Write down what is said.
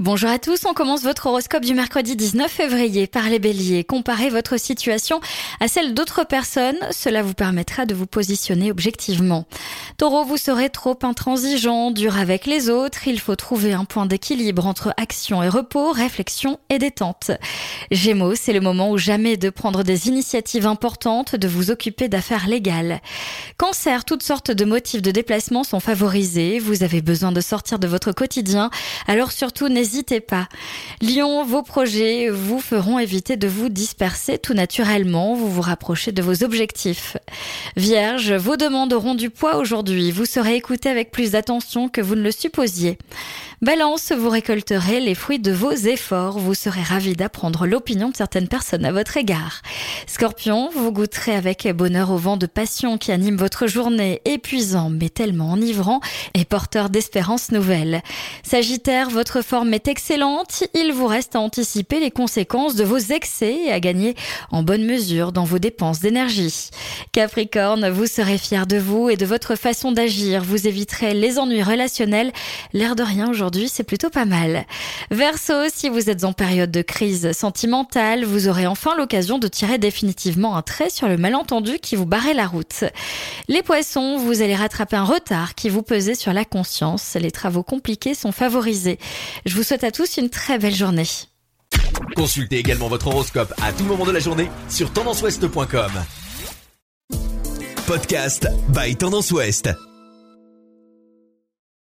Bonjour à tous, on commence votre horoscope du mercredi 19 février par les béliers. Comparez votre situation à celle d'autres personnes, cela vous permettra de vous positionner objectivement. Taureau, vous serez trop intransigeant, dur avec les autres, il faut trouver un point d'équilibre entre action et repos, réflexion et détente. Gémeaux, c'est le moment ou jamais de prendre des initiatives importantes, de vous occuper d'affaires légales. Cancer, toutes sortes de motifs de déplacement sont favorisés, vous avez besoin de sortir de votre quotidien, alors surtout n'hésitez pas. Lyon, vos projets vous feront éviter de vous disperser tout naturellement, vous vous rapprochez de vos objectifs. Vierge, vos demandes auront du poids aujourd'hui, vous serez écouté avec plus d'attention que vous ne le supposiez. Balance, vous récolterez les fruits de vos efforts, vous serez ravi d'apprendre l'opinion de certaines personnes à votre égard. Scorpion, vous goûterez avec bonheur au vent de passion qui anime votre journée, épuisant mais tellement enivrant et porteur d'espérances nouvelles. Sagittaire, votre forme est excellente, il vous reste à anticiper les conséquences de vos excès et à gagner en bonne mesure dans vos dépenses d'énergie. Capricorne, vous serez fier de vous et de votre façon d'agir, vous éviterez les ennuis relationnels, l'air de rien aujourd'hui c'est plutôt pas mal. Verseau, si vous êtes en période de crise sentimentale, vous aurez enfin l'occasion de tirer définitivement un trait sur le malentendu qui vous barrait la route. Les poissons, vous allez rattraper un retard qui vous pesait sur la conscience, les travaux compliqués sont favorisés. Je vous souhaite à tous une très belle journée. Consultez également votre horoscope à tout moment de la journée sur tendanceouest.com. Podcast by Tendance Ouest.